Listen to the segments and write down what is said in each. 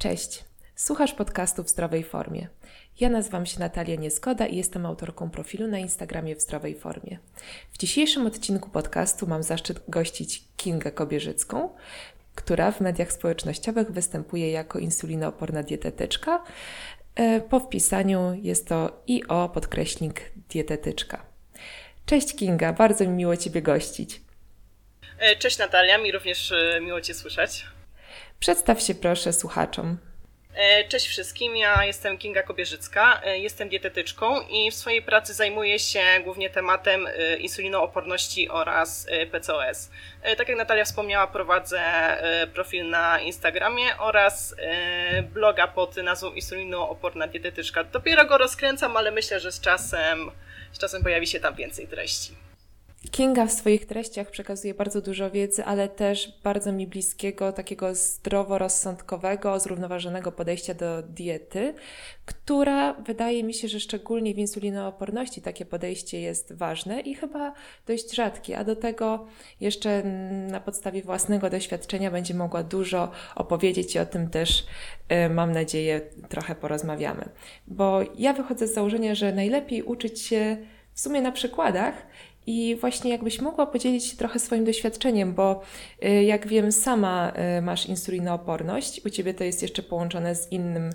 Cześć. Słuchasz podcastu w zdrowej formie. Ja nazywam się Natalia Nieskoda i jestem autorką profilu na Instagramie w zdrowej formie. W dzisiejszym odcinku podcastu mam zaszczyt gościć Kingę Kobierzycką, która w mediach społecznościowych występuje jako insulinooporna dietetyczka. E, po wpisaniu jest to IO podkreśnik dietetyczka. Cześć Kinga, bardzo mi miło Ciebie gościć. E, cześć Natalia, mi również e, miło Cię słyszeć. Przedstaw się proszę słuchaczom. E, cześć wszystkim, ja jestem Kinga Kobierzycka, jestem dietetyczką i w swojej pracy zajmuję się głównie tematem insulinooporności oraz PCOS. Tak jak Natalia wspomniała, prowadzę profil na Instagramie oraz bloga pod nazwą Insulinooporna Dietetyczka. Dopiero go rozkręcam, ale myślę, że z czasem, z czasem pojawi się tam więcej treści. Kinga w swoich treściach przekazuje bardzo dużo wiedzy, ale też bardzo mi bliskiego, takiego zdroworozsądkowego, zrównoważonego podejścia do diety, która wydaje mi się, że szczególnie w insulinooporności takie podejście jest ważne i chyba dość rzadkie, a do tego jeszcze na podstawie własnego doświadczenia będzie mogła dużo opowiedzieć i o tym też y, mam nadzieję trochę porozmawiamy. Bo ja wychodzę z założenia, że najlepiej uczyć się w sumie na przykładach i właśnie jakbyś mogła podzielić się trochę swoim doświadczeniem, bo y, jak wiem, sama y, masz insulinooporność, u Ciebie to jest jeszcze połączone z innym,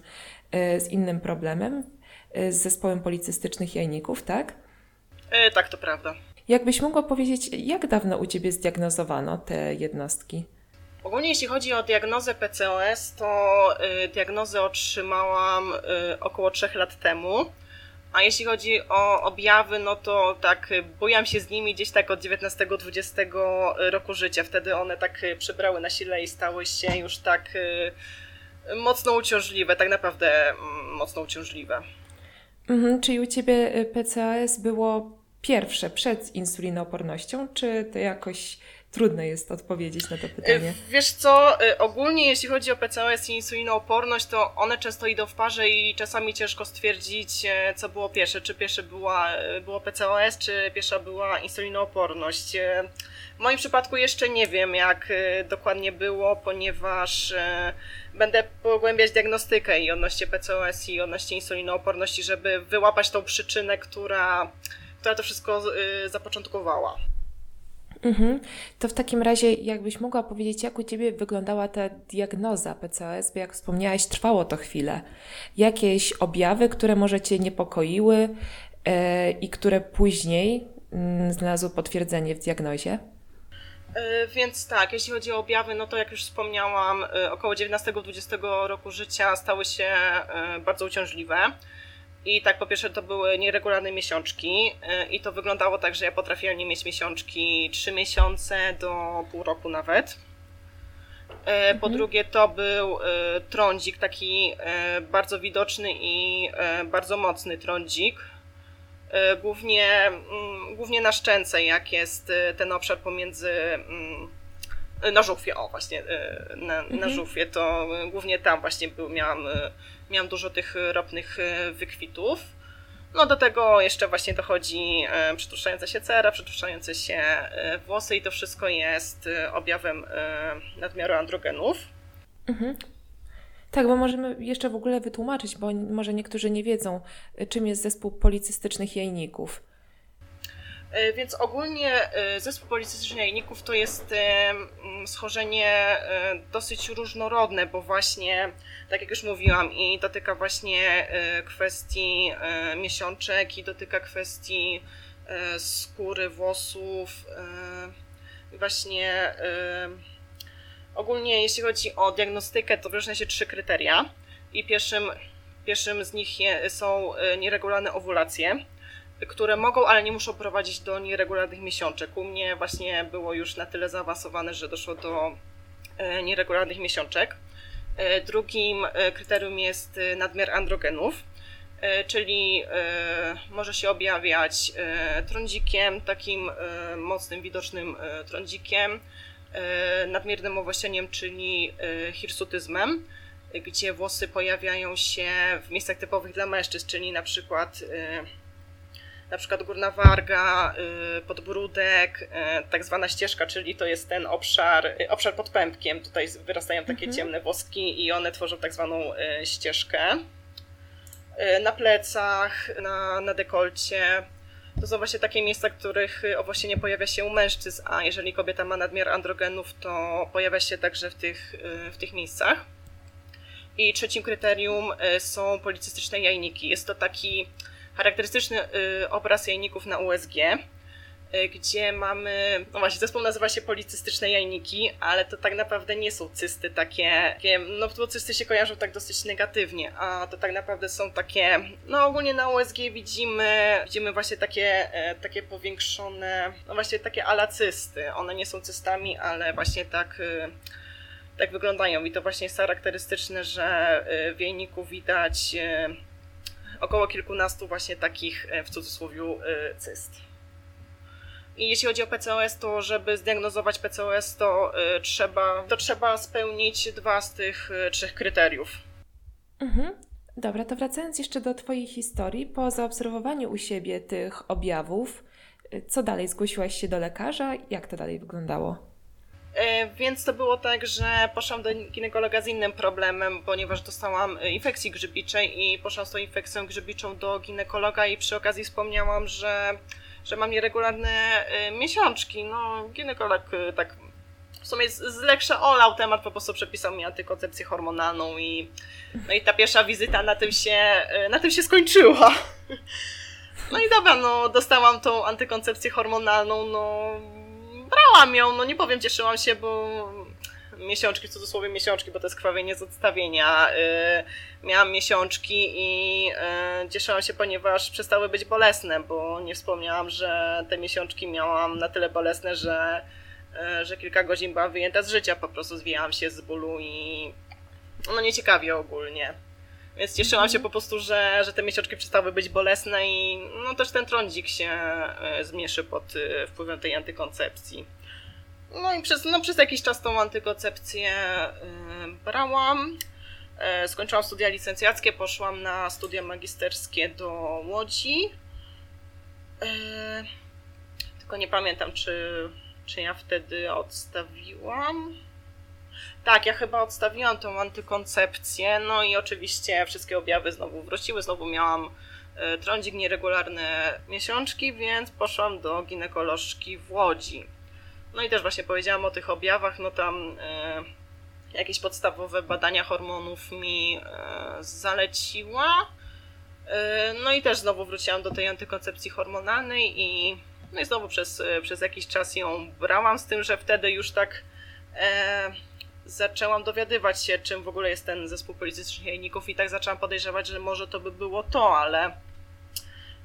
y, z innym problemem, z zespołem policystycznych jajników, tak? E, tak, to prawda. Jakbyś mogła powiedzieć, jak dawno u Ciebie zdiagnozowano te jednostki? Ogólnie jeśli chodzi o diagnozę PCOS, to diagnozę otrzymałam około 3 lat temu. A jeśli chodzi o objawy, no to tak, bujam się z nimi gdzieś tak od 19-20 roku życia. Wtedy one tak przybrały na sile i stały się już tak y, mocno uciążliwe, tak naprawdę mm, mocno uciążliwe. Mhm, czyli u Ciebie y, PCOS było pierwsze przed insulinoopornością, czy to jakoś Trudno jest odpowiedzieć na to pytanie. Wiesz co, y, ogólnie jeśli chodzi o PCOS i insulinooporność, to one często idą w parze i czasami ciężko stwierdzić, e, co było pierwsze. Czy pierwsze była, e, było PCOS, czy pierwsza była insulinooporność. E, w moim przypadku jeszcze nie wiem, jak dokładnie było, ponieważ będę pogłębiać diagnostykę i odnośnie PCOS i odnośnie insulinooporności, żeby wyłapać tą przyczynę, która, która to wszystko zapoczątkowała. Mhm. To w takim razie, jakbyś mogła powiedzieć, jak u Ciebie wyglądała ta diagnoza PCOS, bo jak wspomniałaś, trwało to chwilę. Jakieś objawy, które może Cię niepokoiły yy, i które później yy, znalazły potwierdzenie w diagnozie? E, więc tak, jeśli chodzi o objawy, no to jak już wspomniałam, e, około 19-20 roku życia stały się bardzo uciążliwe. I tak, po pierwsze, to były nieregularne miesiączki, y, i to wyglądało tak, że ja potrafiłam nie mieć miesiączki 3 miesiące do pół roku nawet. Y, po mhm. drugie, to był y, trądzik, taki bardzo widoczny i bardzo mocny trądzik. Głównie, mm, głównie na szczęce, jak jest ten obszar pomiędzy mm, na żuchwie, o właśnie, na, mhm. na żuchwie, to głównie tam właśnie był, miałam miałam dużo tych ropnych wykwitów. No do tego jeszcze właśnie dochodzi przytłuszczająca się cera, przytłuszczające się włosy i to wszystko jest objawem nadmiaru androgenów. Mhm. Tak, bo możemy jeszcze w ogóle wytłumaczyć, bo może niektórzy nie wiedzą, czym jest zespół policystycznych jajników. E, więc ogólnie e, zespół policystycznych jajników to jest e, schorzenie dosyć różnorodne, bo właśnie, tak jak już mówiłam, i dotyka właśnie kwestii miesiączek, i dotyka kwestii skóry, włosów, właśnie ogólnie jeśli chodzi o diagnostykę, to wyróżnia się trzy kryteria i pierwszym, pierwszym z nich są nieregularne owulacje które mogą, ale nie muszą prowadzić do nieregularnych miesiączek. U mnie właśnie było już na tyle zaawansowane, że doszło do e, nieregularnych miesiączek. E, drugim e, kryterium jest nadmiar androgenów, czyli może się objawiać trądzikiem, takim mocnym, widocznym trądzikiem, nadmiernym owłosieniem, czyli hirsutyzmem, gdzie włosy pojawiają się w miejscach typowych dla mężczyzn, czyli na przykład na przykład Górna Warga, Podbródek, tak zwana ścieżka, czyli to jest ten obszar, obszar pod pępkiem. Tutaj wyrastają takie mhm. ciemne woski i one tworzą tak zwaną ścieżkę. Na plecach, na, na dekolcie. To są właśnie takie miejsca, których owocie nie pojawia się u mężczyzn, a jeżeli kobieta ma nadmiar androgenów, to pojawia się także w tych, w tych miejscach. I trzecim kryterium y, są policystyczne jajniki. Jest to taki charakterystyczny y, obraz jajników na USG, y, gdzie mamy, no właśnie, zespół nazywa się policystyczne jajniki, ale to tak naprawdę nie są cysty takie, takie no bo cysty się kojarzą tak dosyć negatywnie, a to tak naprawdę są takie, no ogólnie na USG widzimy, widzimy właśnie takie, e, takie powiększone, no właśnie takie alacysty. One nie są cystami, ale właśnie tak tak wyglądają. I to właśnie jest charakterystyczne, że y, w jajniku widać y, około kilkunastu właśnie takich y, w cudzysłowie cyst. I jeśli chodzi o PCOS, to żeby zdiagnozować PCOS, to trzeba, to trzeba spełnić dwa z tych trzech kryteriów. Mhm. Dobra, to wracając jeszcze do Twojej historii, po zaobserwowaniu u siebie tych objawów, co dalej? Zgłosiłaś się do lekarza? Jak to dalej wyglądało? E, więc to było tak, że poszłam do ginekologa z innym problemem, ponieważ dostałam e, infekcji grzybiczej i poszłam z tą infekcją grzybiczą do ginekologa i przy okazji wspomniałam, że, że mam nieregularne e, miesiączki. No, ginekolog tak w sumie z leksze olał temat, po prostu przepisał mi antykoncepcję hormonalną i, no i ta pierwsza wizyta na tym się, na tym się skończyła. No i dobra, no dostałam tą antykoncepcję hormonalną, no ją, no nie powiem, cieszyłam się, bo miesiączki, w cudzysłowie miesiączki, bo to jest krwawienie z odstawienia. Yy, miałam miesiączki i yy, cieszyłam się, ponieważ przestały być bolesne, bo nie wspomniałam, że te miesiączki miałam na tyle bolesne, że, yy, że kilka godzin byłam wyjęta z życia, po prostu zwijałam się z bólu i no nieciekawie ogólnie. Więc cieszyłam się po prostu, że, że te miesiączki przestały być bolesne i no też ten trądzik się zmniejszy pod wpływem tej antykoncepcji. No i przez, no, przez jakiś czas tą antykoncepcję yy, brałam. Yy, skończyłam studia licencjackie, poszłam na studia magisterskie do Łodzi. Yy, tylko nie pamiętam, czy, czy ja wtedy odstawiłam. Tak, ja chyba odstawiłam tą antykoncepcję, no i oczywiście wszystkie objawy znowu wróciły, znowu miałam e, trądzik, nieregularne miesiączki, więc poszłam do ginekolożki w Łodzi. No i też właśnie powiedziałam o tych objawach, no tam e, jakieś podstawowe badania hormonów mi e, zaleciła. E, no i też znowu wróciłam do tej antykoncepcji hormonalnej i, no i znowu przez, przez jakiś czas ją brałam, z tym, że wtedy już tak e, zaczęłam dowiadywać się, czym w ogóle jest ten zespół politycznych jajników i tak zaczęłam podejrzewać, że może to by było to, ale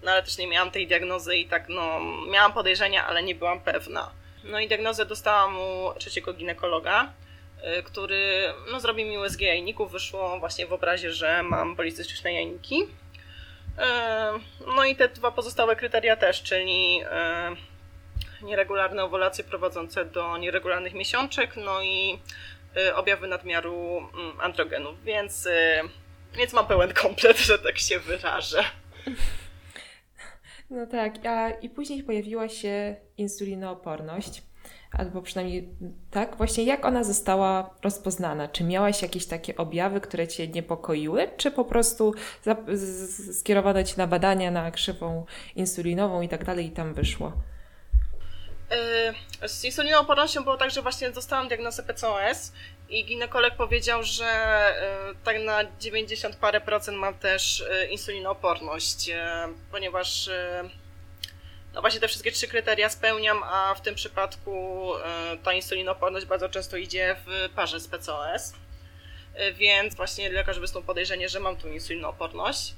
no ale też nie miałam tej diagnozy i tak no miałam podejrzenia, ale nie byłam pewna. No i diagnozę dostałam u trzeciego ginekologa, y, który no, zrobił mi USG jajników. Wyszło właśnie w obrazie, że mam policystyczne jajniki. Y, no i te dwa pozostałe kryteria też, czyli y, nieregularne owulacje prowadzące do nieregularnych miesiączek, no i objawy nadmiaru mm, androgenów, więc, więc mam pełen komplet, że tak się wyrażę. No tak, a i później pojawiła się insulinooporność, albo przynajmniej tak, właśnie jak ona została rozpoznana? Czy miałaś jakieś takie objawy, które Cię niepokoiły, czy po prostu skierowano Cię na badania, na krzywą insulinową i tak dalej i tam wyszło? Yy, z insulinoopornością było tak, że właśnie dostałam diagnozę PCOS i ginekolog powiedział, że yy, tak na 90 parę procent mam też yy, insulinooporność, ponieważ no właśnie te wszystkie trzy kryteria spełniam, a w tym przypadku ta insulinooporność bardzo często idzie w parze z PCOS. Więc właśnie lekarz wysnuł podejrzenie, że mam tu insulinooporność.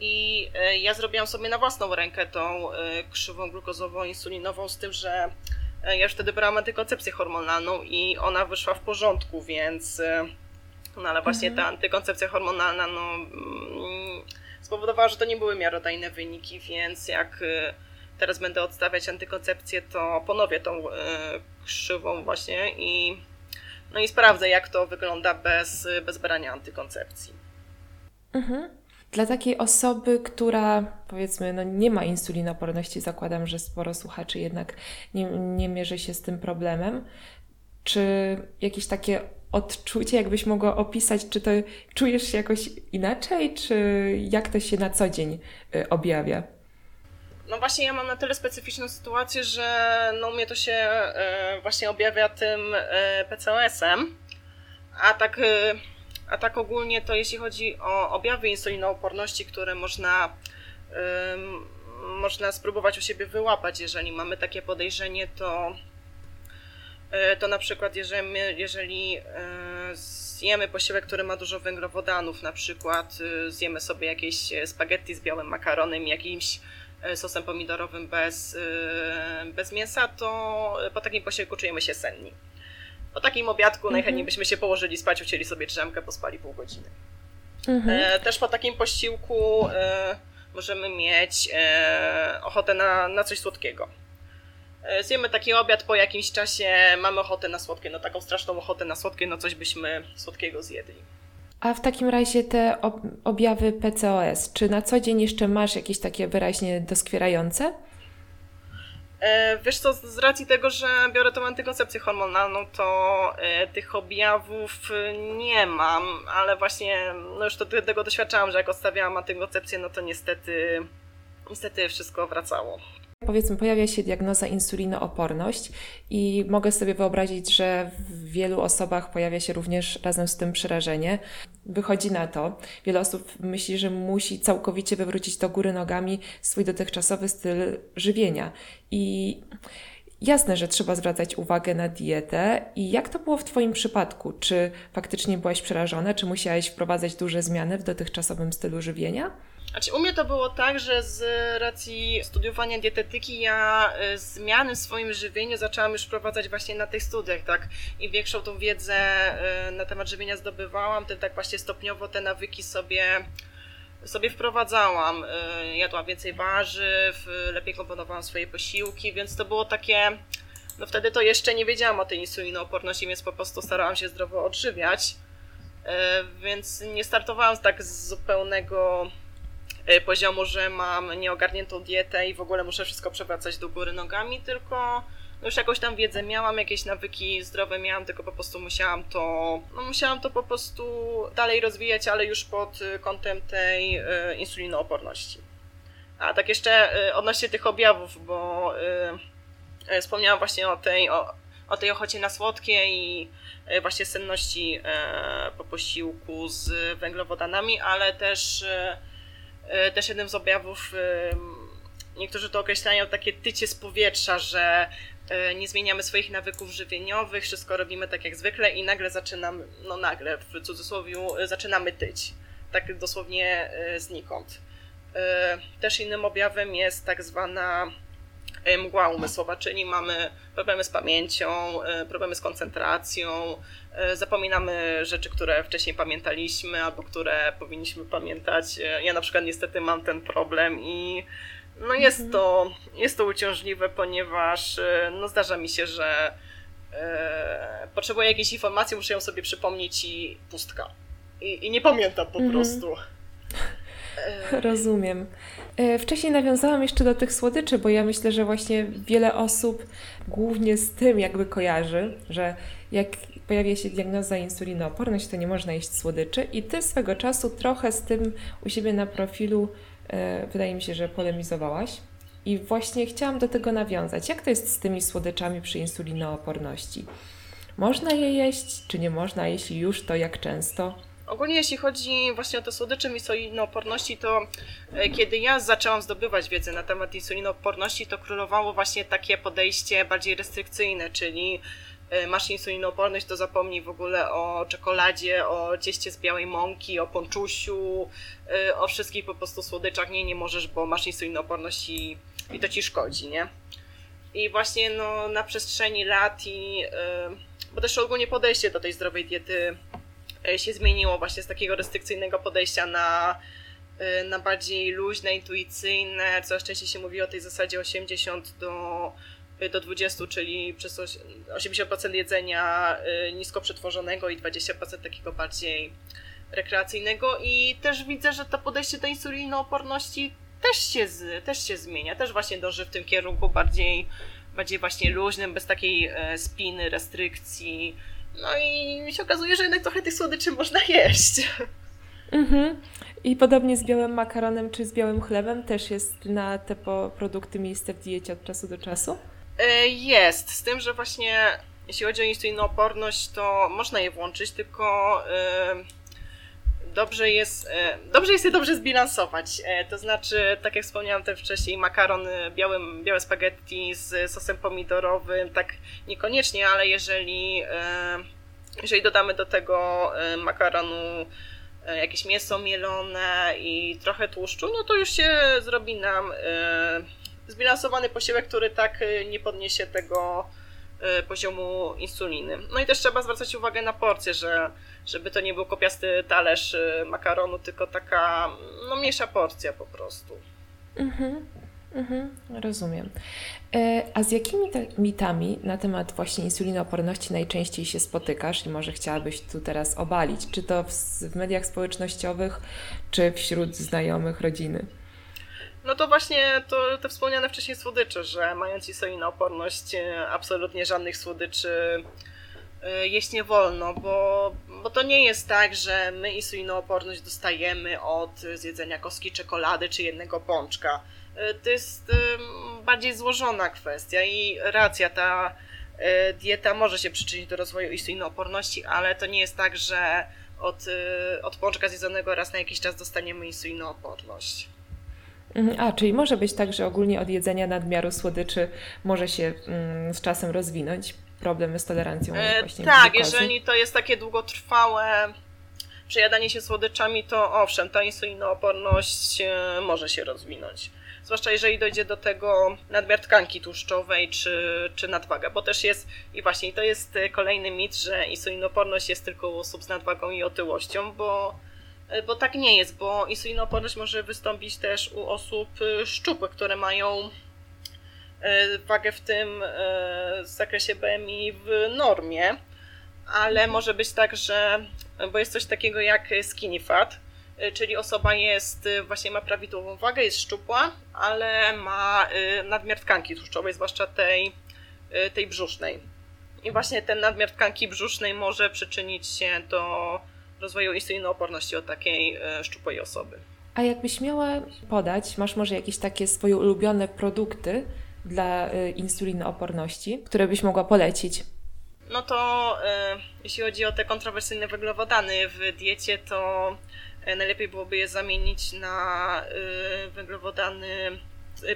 I e, ja zrobiłam sobie na własną rękę tą e, krzywą glukozową-insulinową, z tym, że e, ja już wtedy brałam antykoncepcję hormonalną i ona wyszła w porządku, więc. No ale właśnie mhm. ta antykoncepcja hormonalna, no. Mm, spowodowała, że to nie były miarodajne wyniki, więc jak teraz będę odstawiać antykoncepcję, to ponowię tą krzywą właśnie i. No i sprawdzę, jak to wygląda bez, bez brania antykoncepcji. Mhm. Dla takiej osoby, która powiedzmy no, nie ma insulinoporności, zakładam, że sporo słuchaczy jednak nie, nie mierzy się z tym problemem, czy jakieś takie odczucie, jakbyś mogła opisać, czy to czujesz się jakoś inaczej, czy jak to się na co dzień y, objawia? No właśnie ja mam na tyle specyficzną sytuację, że no mnie to się e, właśnie objawia tym e, PCOS-em, a tak, a tak ogólnie to jeśli chodzi o objawy insulinooporności, które można, można spróbować u siebie wyłapać, jeżeli mamy takie podejrzenie, to to na przykład jeżeli, jeżeli zjemy posiłek, który ma dużo węglowodanów, na przykład zjemy sobie jakieś spaghetti z białym makaronem, jakimś E, sosem pomidorowym bez, e, bez mięsa, to po takim posiłku czujemy się senni. Po takim obiadku mhm. najchętniej byśmy się położyli spać, ucięli sobie drzemkę, pospali pół godziny. Mhm. E, też po takim posiłku możemy mieć ochotę na, na coś słodkiego. Zjemy taki obiad, po jakimś czasie mamy ochotę na słodkie, no taką straszną ochotę na słodkie, no coś byśmy słodkiego zjedli. A w takim razie te objawy PCOS, czy na co dzień jeszcze masz jakieś takie wyraźnie doskwierające? E, wiesz co, z racji tego, że biorę tą antykoncepcję hormonalną, to e, tych objawów nie mam, ale właśnie no już to, tego doświadczałam, że jak odstawiałam antykoncepcję, no to niestety, niestety wszystko wracało. Powiedzmy, pojawia się diagnoza insulinooporność i mogę sobie wyobrazić, że w wielu osobach pojawia się również razem z tym przerażenie. Wychodzi na to, wiele osób myśli, że musi całkowicie wywrócić do góry nogami swój dotychczasowy styl żywienia. I Jasne, że trzeba zwracać uwagę na dietę. I jak to było w Twoim przypadku? Czy faktycznie byłaś przerażona? Czy musiałaś wprowadzać duże zmiany w dotychczasowym stylu żywienia? Znaczy, u mnie to było tak, że z racji studiowania dietetyki ja y, zmiany w swoim żywieniu zaczęłam już wprowadzać właśnie na tych studiach, tak? I większą tą wiedzę y, na temat żywienia zdobywałam, tym tak właśnie stopniowo te nawyki sobie sobie wprowadzałam. Y, jadłam więcej warzyw, lepiej komponowałam swoje posiłki, więc to było takie. No wtedy to jeszcze nie wiedziałam o tej insulinooporności, więc po prostu starałam się zdrowo odżywiać. Więc nie startowałam tak z zupełnego poziomu, że mam nieogarniętą dietę i w ogóle muszę wszystko przewracać do góry nogami, tylko no już jakąś tam wiedzę miałam, jakieś nawyki zdrowe miałam, tylko po prostu musiałam to, no musiałam to po prostu dalej rozwijać, ale już pod kątem tej y, insulinooporności. A tak jeszcze y, odnośnie tych objawów, bo y, y, wspomniałam właśnie o tej, o, o tej ochocie na słodkie i y, właśnie senności po posiłku z węglowodanami, ale też E, też jednym z objawów, e, niektórzy to określają takie tycie z powietrza, że e, nie zmieniamy swoich nawyków żywieniowych, wszystko robimy tak jak zwykle i nagle zaczynamy, no nagle w cudzysłowie, zaczynamy tyć. Tak dosłownie znikąd. Też innym objawem jest tak zwana mgła umysłowa, czyli mamy problemy z pamięcią, problemy z koncentracją, E, zapominamy rzeczy, które wcześniej pamiętaliśmy albo które powinniśmy pamiętać. E, ja na przykład niestety mam ten problem i no jest, mhm. to, jest to uciążliwe, ponieważ e, no zdarza mi się, że e, potrzebuję jakiejś informacji, muszę ją sobie przypomnieć i pustka. I, i nie pamiętam po mhm. prostu. Rozumiem. Wcześniej nawiązałam jeszcze do tych słodyczy, bo ja myślę, że właśnie wiele osób głównie z tym jakby kojarzy, że jak pojawia się diagnoza insulinooporność, to nie można jeść słodyczy i Ty swego czasu trochę z tym u siebie na profilu, e, wydaje mi się, że polemizowałaś. I właśnie chciałam do tego nawiązać. Jak to jest z tymi słodyczami przy insulinooporności? Można je jeść, czy nie można? Jeśli już, to jak często? Ogólnie jeśli chodzi właśnie o te słodycze insulinooporności, to e, kiedy ja zaczęłam zdobywać wiedzę na temat insulinooporności, to królowało właśnie takie podejście bardziej restrykcyjne, czyli masz insulinooporność, to zapomnij w ogóle o czekoladzie, o cieście z białej mąki, o ponczusiu, e, o wszystkich po prostu słodyczach. Nie, nie możesz, bo masz insulinooporność i, i to ci szkodzi, nie? I właśnie no, na przestrzeni lat i e, bo też ogólnie podejście do tej zdrowej diety się zmieniło właśnie z takiego restrykcyjnego podejścia na, na bardziej luźne, intuicyjne. Coraz częściej się mówi o tej zasadzie 80 do do 20, czyli przez 80% jedzenia y, nisko przetworzonego i 20% takiego bardziej rekreacyjnego i też widzę, że to podejście do insulinooporności też się, z, też się zmienia, też właśnie dąży w tym kierunku bardziej, bardziej właśnie luźnym, bez takiej e, spiny, restrykcji. No i się okazuje, że jednak trochę tych słodyczy można jeść. Mhm. I podobnie z białym makaronem czy z białym chlebem też jest na te produkty miejsce w diecie od czasu do czasu? E, jest, z tym, że właśnie jeśli chodzi o insulinooporność, to można je włączyć, tylko dobrze jest, e, dobrze jest je dobrze zbilansować. E, to znaczy, tak jak wspomniałam też wcześniej, makaron białym, białe spaghetti z sosem pomidorowym, tak niekoniecznie, ale jeżeli, jeżeli dodamy do tego makaronu jakieś mięso mielone i trochę tłuszczu, no to już się zrobi nam zbilansowany posiłek, który tak y, nie podniesie tego y, poziomu insuliny. No i też trzeba zwracać uwagę na porcję, że żeby to nie był kopiasty talerz y, makaronu, tylko taka no, mniejsza porcja po prostu. Mhm, mhm, rozumiem. E, a z jakimi mitami na temat właśnie insulinooporności najczęściej się spotykasz i może chciałabyś tu teraz obalić? Czy to w, w mediach społecznościowych, czy wśród znajomych, rodziny? No to właśnie to te wspomniane wcześniej słodycze, że mając insulinooporność e, absolutnie żadnych słodyczy e, jeść nie wolno, bo, bo to nie jest tak, że my insulinooporność dostajemy od zjedzenia kostki czekolady czy jednego pączka. E, to jest bardziej złożona kwestia i racja, ta dieta może się przyczynić do rozwoju insulinooporności, ale to nie jest tak, że od, od pączka zjedzonego raz na jakiś czas dostaniemy insulinooporność. Mhm. A, czyli może być tak, że ogólnie od jedzenia nadmiaru słodyczy może się mm, z czasem rozwinąć problemy z tolerancją e, właśnie Tak, glukozy. jeżeli to jest takie długotrwałe przejadanie się słodyczami, to owszem, ta insulinooporność e, może się rozwinąć. Zwłaszcza jeżeli dojdzie do tego nadmiar tkanki tłuszczowej czy, czy nadwaga, bo też jest, i właśnie to jest kolejny mit, że insulinooporność jest tylko u osób z nadwagą i otyłością, bo E, bo tak nie jest, bo insulinooporność może wystąpić też u osób e, szczupłych, które mają e, wagę w tym zakresie BMI w normie, ale mhm. może być tak, że, bo jest coś takiego jak skinny fat, czyli osoba jest, właśnie ma prawidłową wagę, jest szczupła, ale ma nadmiar tkanki tłuszczowej, zwłaszcza tej, tej brzusznej. I właśnie ten nadmiar tkanki brzusznej może przyczynić się do rozwoju insulinooporności od takiej e, szczupłej osoby. A jakbyś miała podać, masz może jakieś takie swoje ulubione produkty dla e, insulinooporności, które byś mogła polecić? No to e, jeśli chodzi o te kontrowersyjne węglowodany w diecie, to najlepiej byłoby je zamienić na węglowodany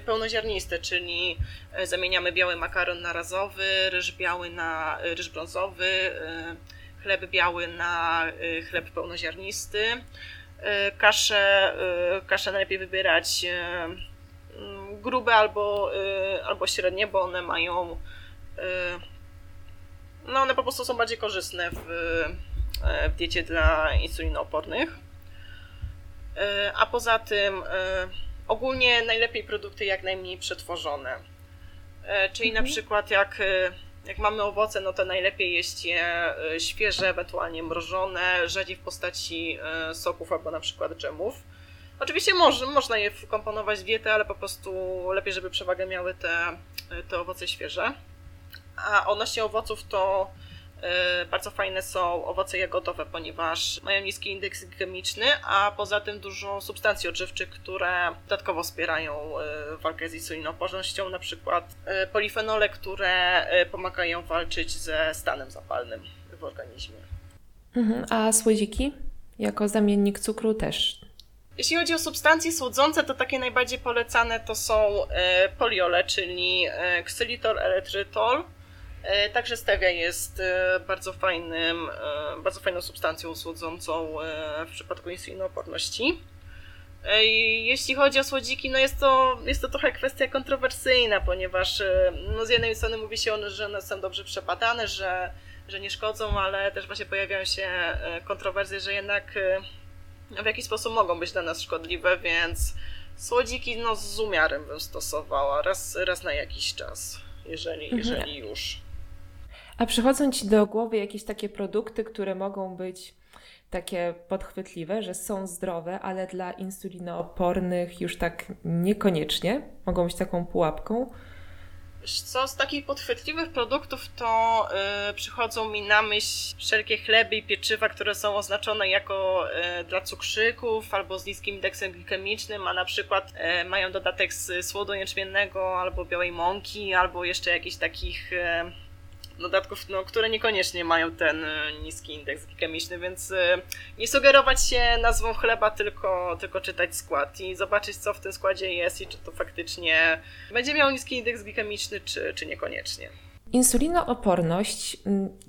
pełnoziarniste, czyli zamieniamy biały makaron na razowy, ryż biały na ryż brązowy, chleb biały na y, chleb pełnoziarnisty. Y, kaszę, y, kaszę najlepiej wybierać mm, grube albo, albo średnie, bo one mają no one po prostu są bardziej korzystne w, w diecie dla insulinoopornych. A poza tym ogólnie najlepiej produkty jak najmniej przetworzone. Czyli mhm. na przykład jak jak mamy owoce, no to najlepiej jeść je e, świeże, ewentualnie mrożone, rzadziej w postaci e, soków albo na przykład dżemów. Oczywiście może, można je wkomponować w dietę, ale po prostu lepiej, żeby przewagę miały te, e, te owoce świeże. A odnośnie owoców to bardzo fajne są owoce jagodowe, ponieważ mają niski indeks glikemiczny, a poza tym dużo substancji odżywczych, które dodatkowo wspierają e, walkę z insulinoopornością, na przykład e, polifenole, które pomagają walczyć ze stanem zapalnym w organizmie. Mhm. A słodziki? Jako zamiennik cukru też jeśli chodzi o substancje słodzące, to takie najbardziej polecane to są poliole, czyli ksylitol, erytrytol, E, także stevia jest e, bardzo fajnym, e, bardzo fajną substancją słodzącą w przypadku insulinooporności. Jeśli chodzi o słodziki, no jest to, jest to trochę kwestia kontrowersyjna, ponieważ no z jednej strony mówi się, że one są dobrze przebadane, że, że nie szkodzą, ale też właśnie pojawiają się kontrowersje, że jednak w jakiś sposób mogą być dla nas szkodliwe, więc słodziki no, z umiarem bym stosowała raz, raz na jakiś czas, jeżeli, mhm. jeżeli już. A przychodzą Ci do głowy jakieś takie produkty, które mogą być takie podchwytliwe, że są zdrowe, ale dla insulinoopornych już tak niekoniecznie. Mogą być taką pułapką. Co z takich podchwytliwych produktów, to y, przychodzą mi na myśl wszelkie chleby i pieczywa, które są oznaczone jako y, dla cukrzyków albo z niskim indeksem glikemicznym, a na przykład y, mają dodatek z słodu jęczmiennego albo białej mąki, albo jeszcze jakichś takich dodatków, no, które niekoniecznie mają ten e, niski indeks glikemiczny, więc e, nie sugerować się nazwą chleba, tylko, tylko czytać skład i zobaczyć, co w tym składzie jest i czy to faktycznie będzie miał niski indeks glikemiczny, czy, czy niekoniecznie. Insulinooporność,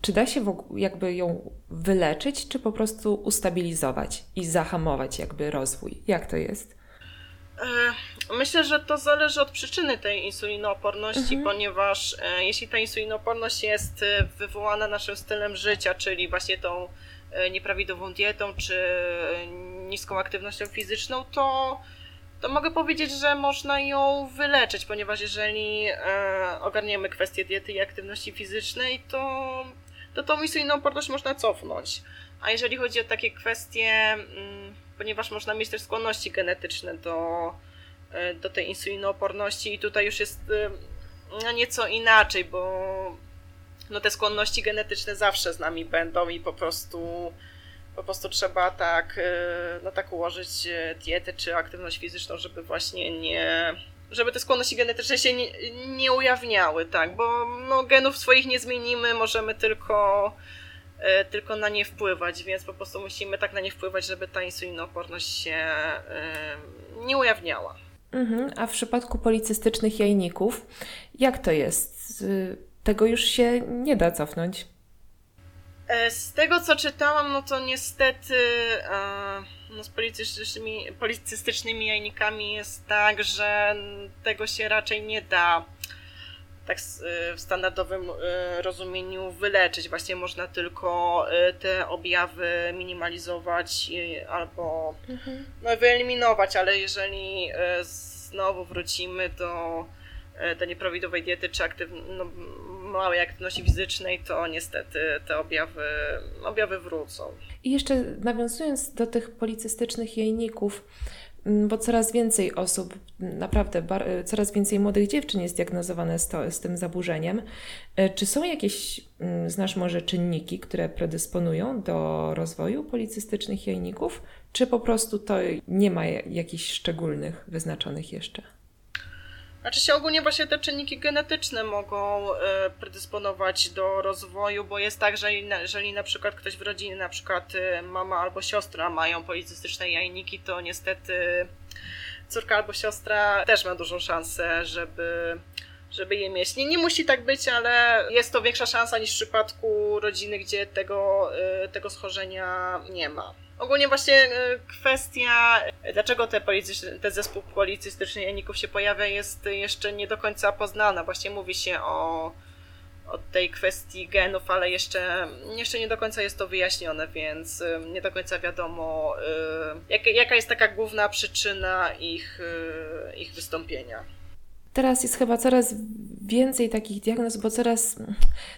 czy da się jakby ją wyleczyć, czy po prostu ustabilizować i zahamować jakby rozwój? Jak to jest? E, myślę, że to zależy od przyczyny tej insulinooporności, mhm. ponieważ e, jeśli ta insulinooporność jest e, wywołana naszym stylem życia, czyli właśnie tą nieprawidłową dietą czy niską aktywnością fizyczną, to, to mogę powiedzieć, że można ją wyleczyć, ponieważ jeżeli ogarniemy kwestię diety i aktywności fizycznej, to, to tą insulinooporność można cofnąć. A jeżeli chodzi o takie kwestie. Ponieważ można mieć też skłonności genetyczne do, e, do tej insulinooporności i tutaj już jest e, no, nieco inaczej, bo no, te skłonności genetyczne zawsze z nami będą i po prostu po prostu trzeba tak, e, no, tak ułożyć dietę czy aktywność fizyczną, żeby właśnie nie, żeby te skłonności genetyczne się nie, nie ujawniały, tak, bo no, genów swoich nie zmienimy, możemy tylko tylko na nie wpływać, więc po prostu musimy tak na nie wpływać, żeby ta insulinooporność się e, nie ujawniała. Mhm. A w przypadku policystycznych jajników, jak to jest? Tego już się nie da cofnąć. E, z tego co czytałam, no to niestety no z policystycznymi, policystycznymi jajnikami jest tak, że tego się raczej nie da tak y, w standardowym y, rozumieniu wyleczyć. Właśnie można tylko y, te objawy minimalizować albo mhm. no, wyeliminować, ale jeżeli znowu wrócimy do, do nieprawidłowej diety czy aktyw, no, małej aktywności fizycznej, to niestety te objawy, objawy wrócą. I jeszcze nawiązując do tych policystycznych jajników, bo coraz więcej osób, naprawdę bar- coraz więcej młodych dziewczyn jest diagnozowane z, to, z tym zaburzeniem. E, czy są jakieś, mm, znasz może czynniki, które predysponują do rozwoju policystycznych jajników, czy po prostu to nie ma jakichś szczególnych wyznaczonych jeszcze? Znaczy się ogólnie właśnie te czynniki genetyczne mogą e, predysponować do rozwoju, bo jest tak, że jeżeli na przykład ktoś w rodzinie, na przykład e, mama albo siostra mają policystyczne jajniki, to niestety córka albo siostra też ma dużą szansę, żeby żeby je mieć. Nie, nie musi tak być, ale jest to większa szansa niż w przypadku rodziny, gdzie tego, e, tego schorzenia nie ma. Ogólnie właśnie e, kwestia, e, dlaczego te ten zespół policystyczny jajników się pojawia, jest jeszcze nie do końca poznana. Właśnie mówi się o, o tej kwestii genów, ale jeszcze, jeszcze nie do końca jest to wyjaśnione, więc e, nie do końca wiadomo, jak, jaka jest taka główna przyczyna ich, ich wystąpienia. Teraz jest chyba coraz więcej takich diagnoz, bo coraz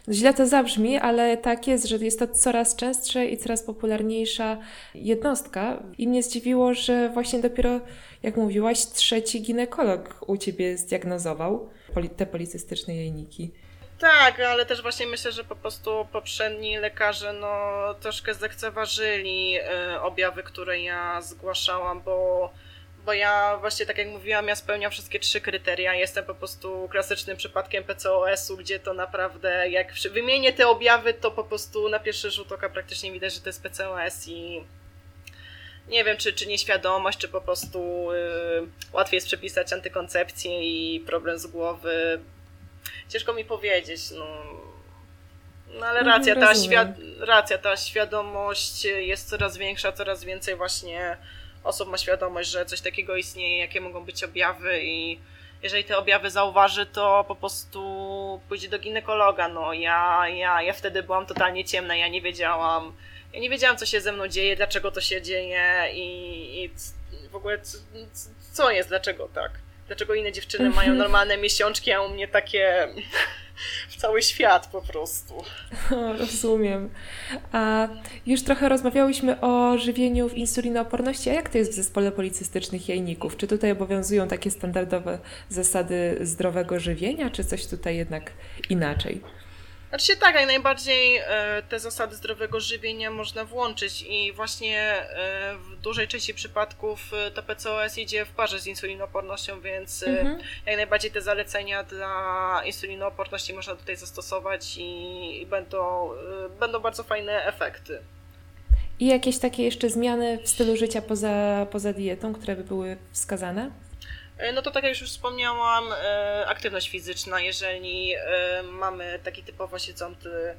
źle to zabrzmi, ale tak jest, że jest to coraz częstsze i coraz popularniejsza jednostka. I mnie zdziwiło, że właśnie dopiero, jak mówiłaś, trzeci ginekolog u ciebie zdiagnozował te policystyczne jajniki. Tak, ale też właśnie myślę, że po prostu poprzedni lekarze no, troszkę zlekceważyli y, objawy, które ja zgłaszałam, bo bo ja właśnie tak jak mówiłam, ja spełniam wszystkie trzy kryteria. Jestem po prostu klasycznym przypadkiem PCOS-u, gdzie to naprawdę, jak wymienię te objawy, to po prostu na pierwszy rzut oka praktycznie widać, że to jest PCOS i nie wiem, czy, czy nieświadomość, czy po prostu yy, łatwiej jest przepisać antykoncepcję i problem z głowy. Ciężko mi powiedzieć, no. No ale mhm, racja, ta, świad racja, ta świadomość jest coraz większa, coraz więcej właśnie osób ma świadomość, że coś takiego istnieje, jakie mogą być objawy i jeżeli te objawy zauważy, to po prostu pójdzie do ginekologa. No ja, ja, ja wtedy byłam totalnie ciemna, ja nie wiedziałam, ja nie wiedziałam, co się ze mną dzieje, dlaczego to się dzieje i, i w ogóle co jest, dlaczego tak. Dlaczego inne dziewczyny mają normalne miesiączki, a u mnie takie w cały świat po prostu. Rozumiem. A już trochę rozmawiałyśmy o żywieniu w insulinooporności, a jak to jest w zespole policystycznych jajników? Czy tutaj obowiązują takie standardowe zasady zdrowego żywienia, czy coś tutaj jednak inaczej? Znaczy tak, jak najbardziej e, te zasady zdrowego żywienia można włączyć i właśnie e, w dużej części przypadków e, to PCOS idzie w parze z insulinoopornością, więc mhm. jak najbardziej te zalecenia dla insulinooporności można tutaj zastosować i, i będą, będą bardzo fajne efekty. I jakieś takie jeszcze zmiany w stylu życia poza, poza dietą, które by były wskazane? E, no to tak jak już wspomniałam, e, aktywność fizyczna, jeżeli e, mamy taki typowo siedzący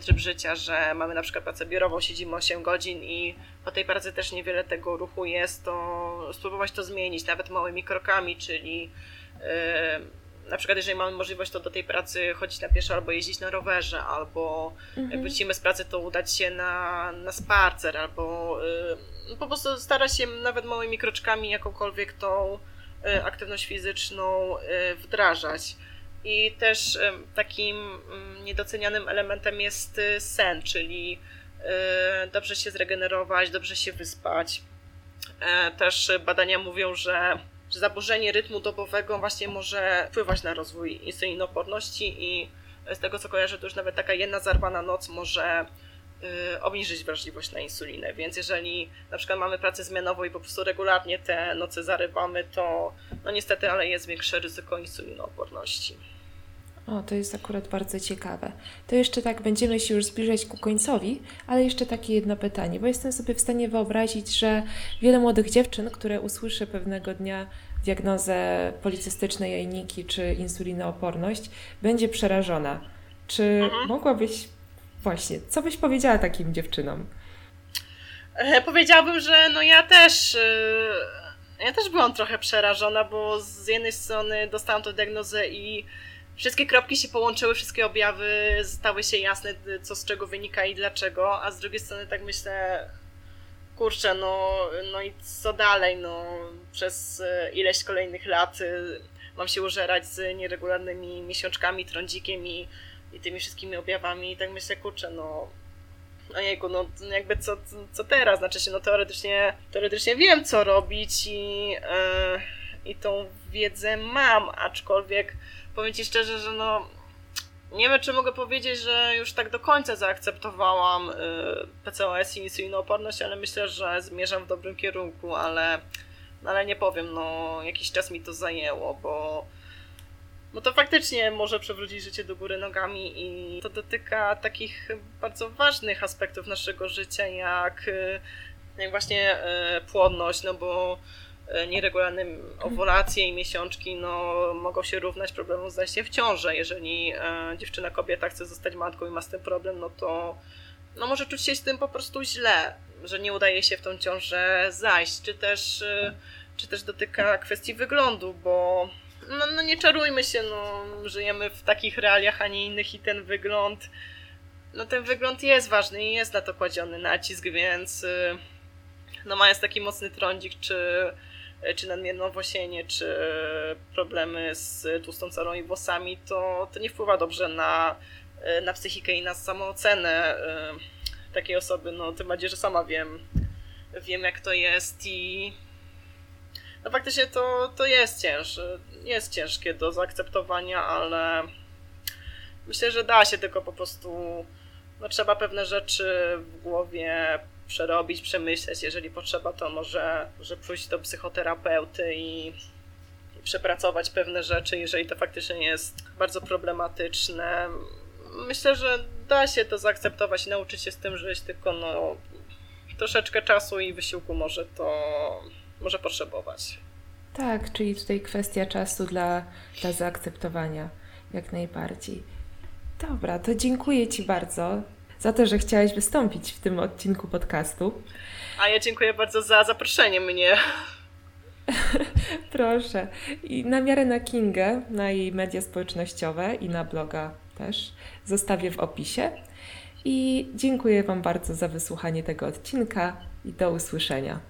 tryb życia, że mamy na przykład pracę biurową, siedzimy 8 godzin i po tej pracy też niewiele tego ruchu jest, to spróbować to zmienić, nawet małymi krokami, czyli na przykład jeżeli mamy możliwość, to do tej pracy chodzić na pieszo albo jeździć na rowerze, albo mhm. jak wrócimy z pracy, to udać się na, na spacer, albo po prostu starać się nawet małymi kroczkami jakąkolwiek tą aktywność fizyczną y, wdrażać. I też y, takim mm, niedocenianym elementem jest sen, czyli dobrze się zregenerować, dobrze się wyspać. E, też badania mówią, że, zaburzenie rytmu dobowego właśnie może wpływać na rozwój insulinoporności i z tego co kojarzę, to już nawet taka jedna zarwana noc może obniżyć wrażliwość na insulinę. Więc jeżeli na przykład mamy pracę zmianową i po prostu regularnie te noce zarywamy, to no niestety, ale jest większe ryzyko insulinooporności. O, to jest akurat bardzo ciekawe. To jeszcze tak będziemy się już zbliżać ku końcowi, ale jeszcze takie jedno pytanie, bo jestem sobie w stanie wyobrazić, że wiele młodych dziewczyn, które usłyszy pewnego dnia diagnozę policystycznej jajniki czy insulinooporność, będzie przerażona. Czy mhm. mogłabyś Właśnie, co byś powiedziała takim dziewczynom? E, powiedziałabym, że no ja też. E, ja też byłam trochę przerażona, bo z jednej strony dostałam tę diagnozę i wszystkie kropki się połączyły, wszystkie objawy stały się jasne, co z czego wynika i dlaczego, a z drugiej strony tak myślę, kurczę, no, no i co dalej, no, przez e, ileś kolejnych lat mam się użerać z nieregularnymi miesiączkami, trądzikiem i i tymi wszystkimi objawami i tak myślę, kurczę, no ojejku, no jakby co, co teraz? Znaczy się, no teoretycznie, teoretycznie wiem, co robić i, yy, i tą wiedzę mam, aczkolwiek powiem Ci szczerze, że no nie wiem, czy mogę powiedzieć, że już tak do końca zaakceptowałam yy, PCOS i insulinooporność, ale myślę, że zmierzam w dobrym kierunku, ale, no, ale nie powiem, no jakiś czas mi to zajęło, bo bo to faktycznie może przewrócić życie do góry nogami i to dotyka takich bardzo ważnych aspektów naszego życia, jak, e, jak właśnie e, płodność, no bo e, nieregularne owulacje i miesiączki no, mogą się równać problemom zajścia w ciążę. Jeżeli dziewczyna, kobieta chce zostać matką i ma z tym problem, no to no, może czuć się z tym po prostu źle, że nie udaje się w tą ciążę zajść, czy też, czy też dotyka kwestii wyglądu, bo no, no nie czarujmy się, no żyjemy w takich realiach, a nie innych i ten wygląd, no ten wygląd jest ważny i jest na to kładziony nacisk, więc y, no mając taki mocny trądzik, czy, czy nadmierne owłosienie, czy problemy z tłustą cerą i włosami, to, to nie wpływa dobrze na, na psychikę i na samoocenę y, takiej osoby, no tym bardziej, że sama wiem, wiem jak to jest i no faktycznie to, to jest ciężkie, jest ciężkie do zaakceptowania, ale myślę, że da się tylko po prostu, no trzeba pewne rzeczy w głowie przerobić, przemyśleć, jeżeli potrzeba, to może, może pójść do psychoterapeuty i, i przepracować pewne rzeczy, jeżeli to faktycznie jest bardzo problematyczne. Myślę, że da się to zaakceptować i nauczyć się z tym żyć, tylko no troszeczkę czasu i wysiłku może to może potrzebować. Tak, czyli tutaj kwestia czasu dla, dla zaakceptowania jak najbardziej. Dobra, to dziękuję Ci bardzo za to, że chciałaś wystąpić w tym odcinku podcastu. A ja dziękuję bardzo za zaproszenie mnie. Proszę. I na miarę na Kingę, na jej media społecznościowe i na bloga też zostawię w opisie. I dziękuję Wam bardzo za wysłuchanie tego odcinka i do usłyszenia.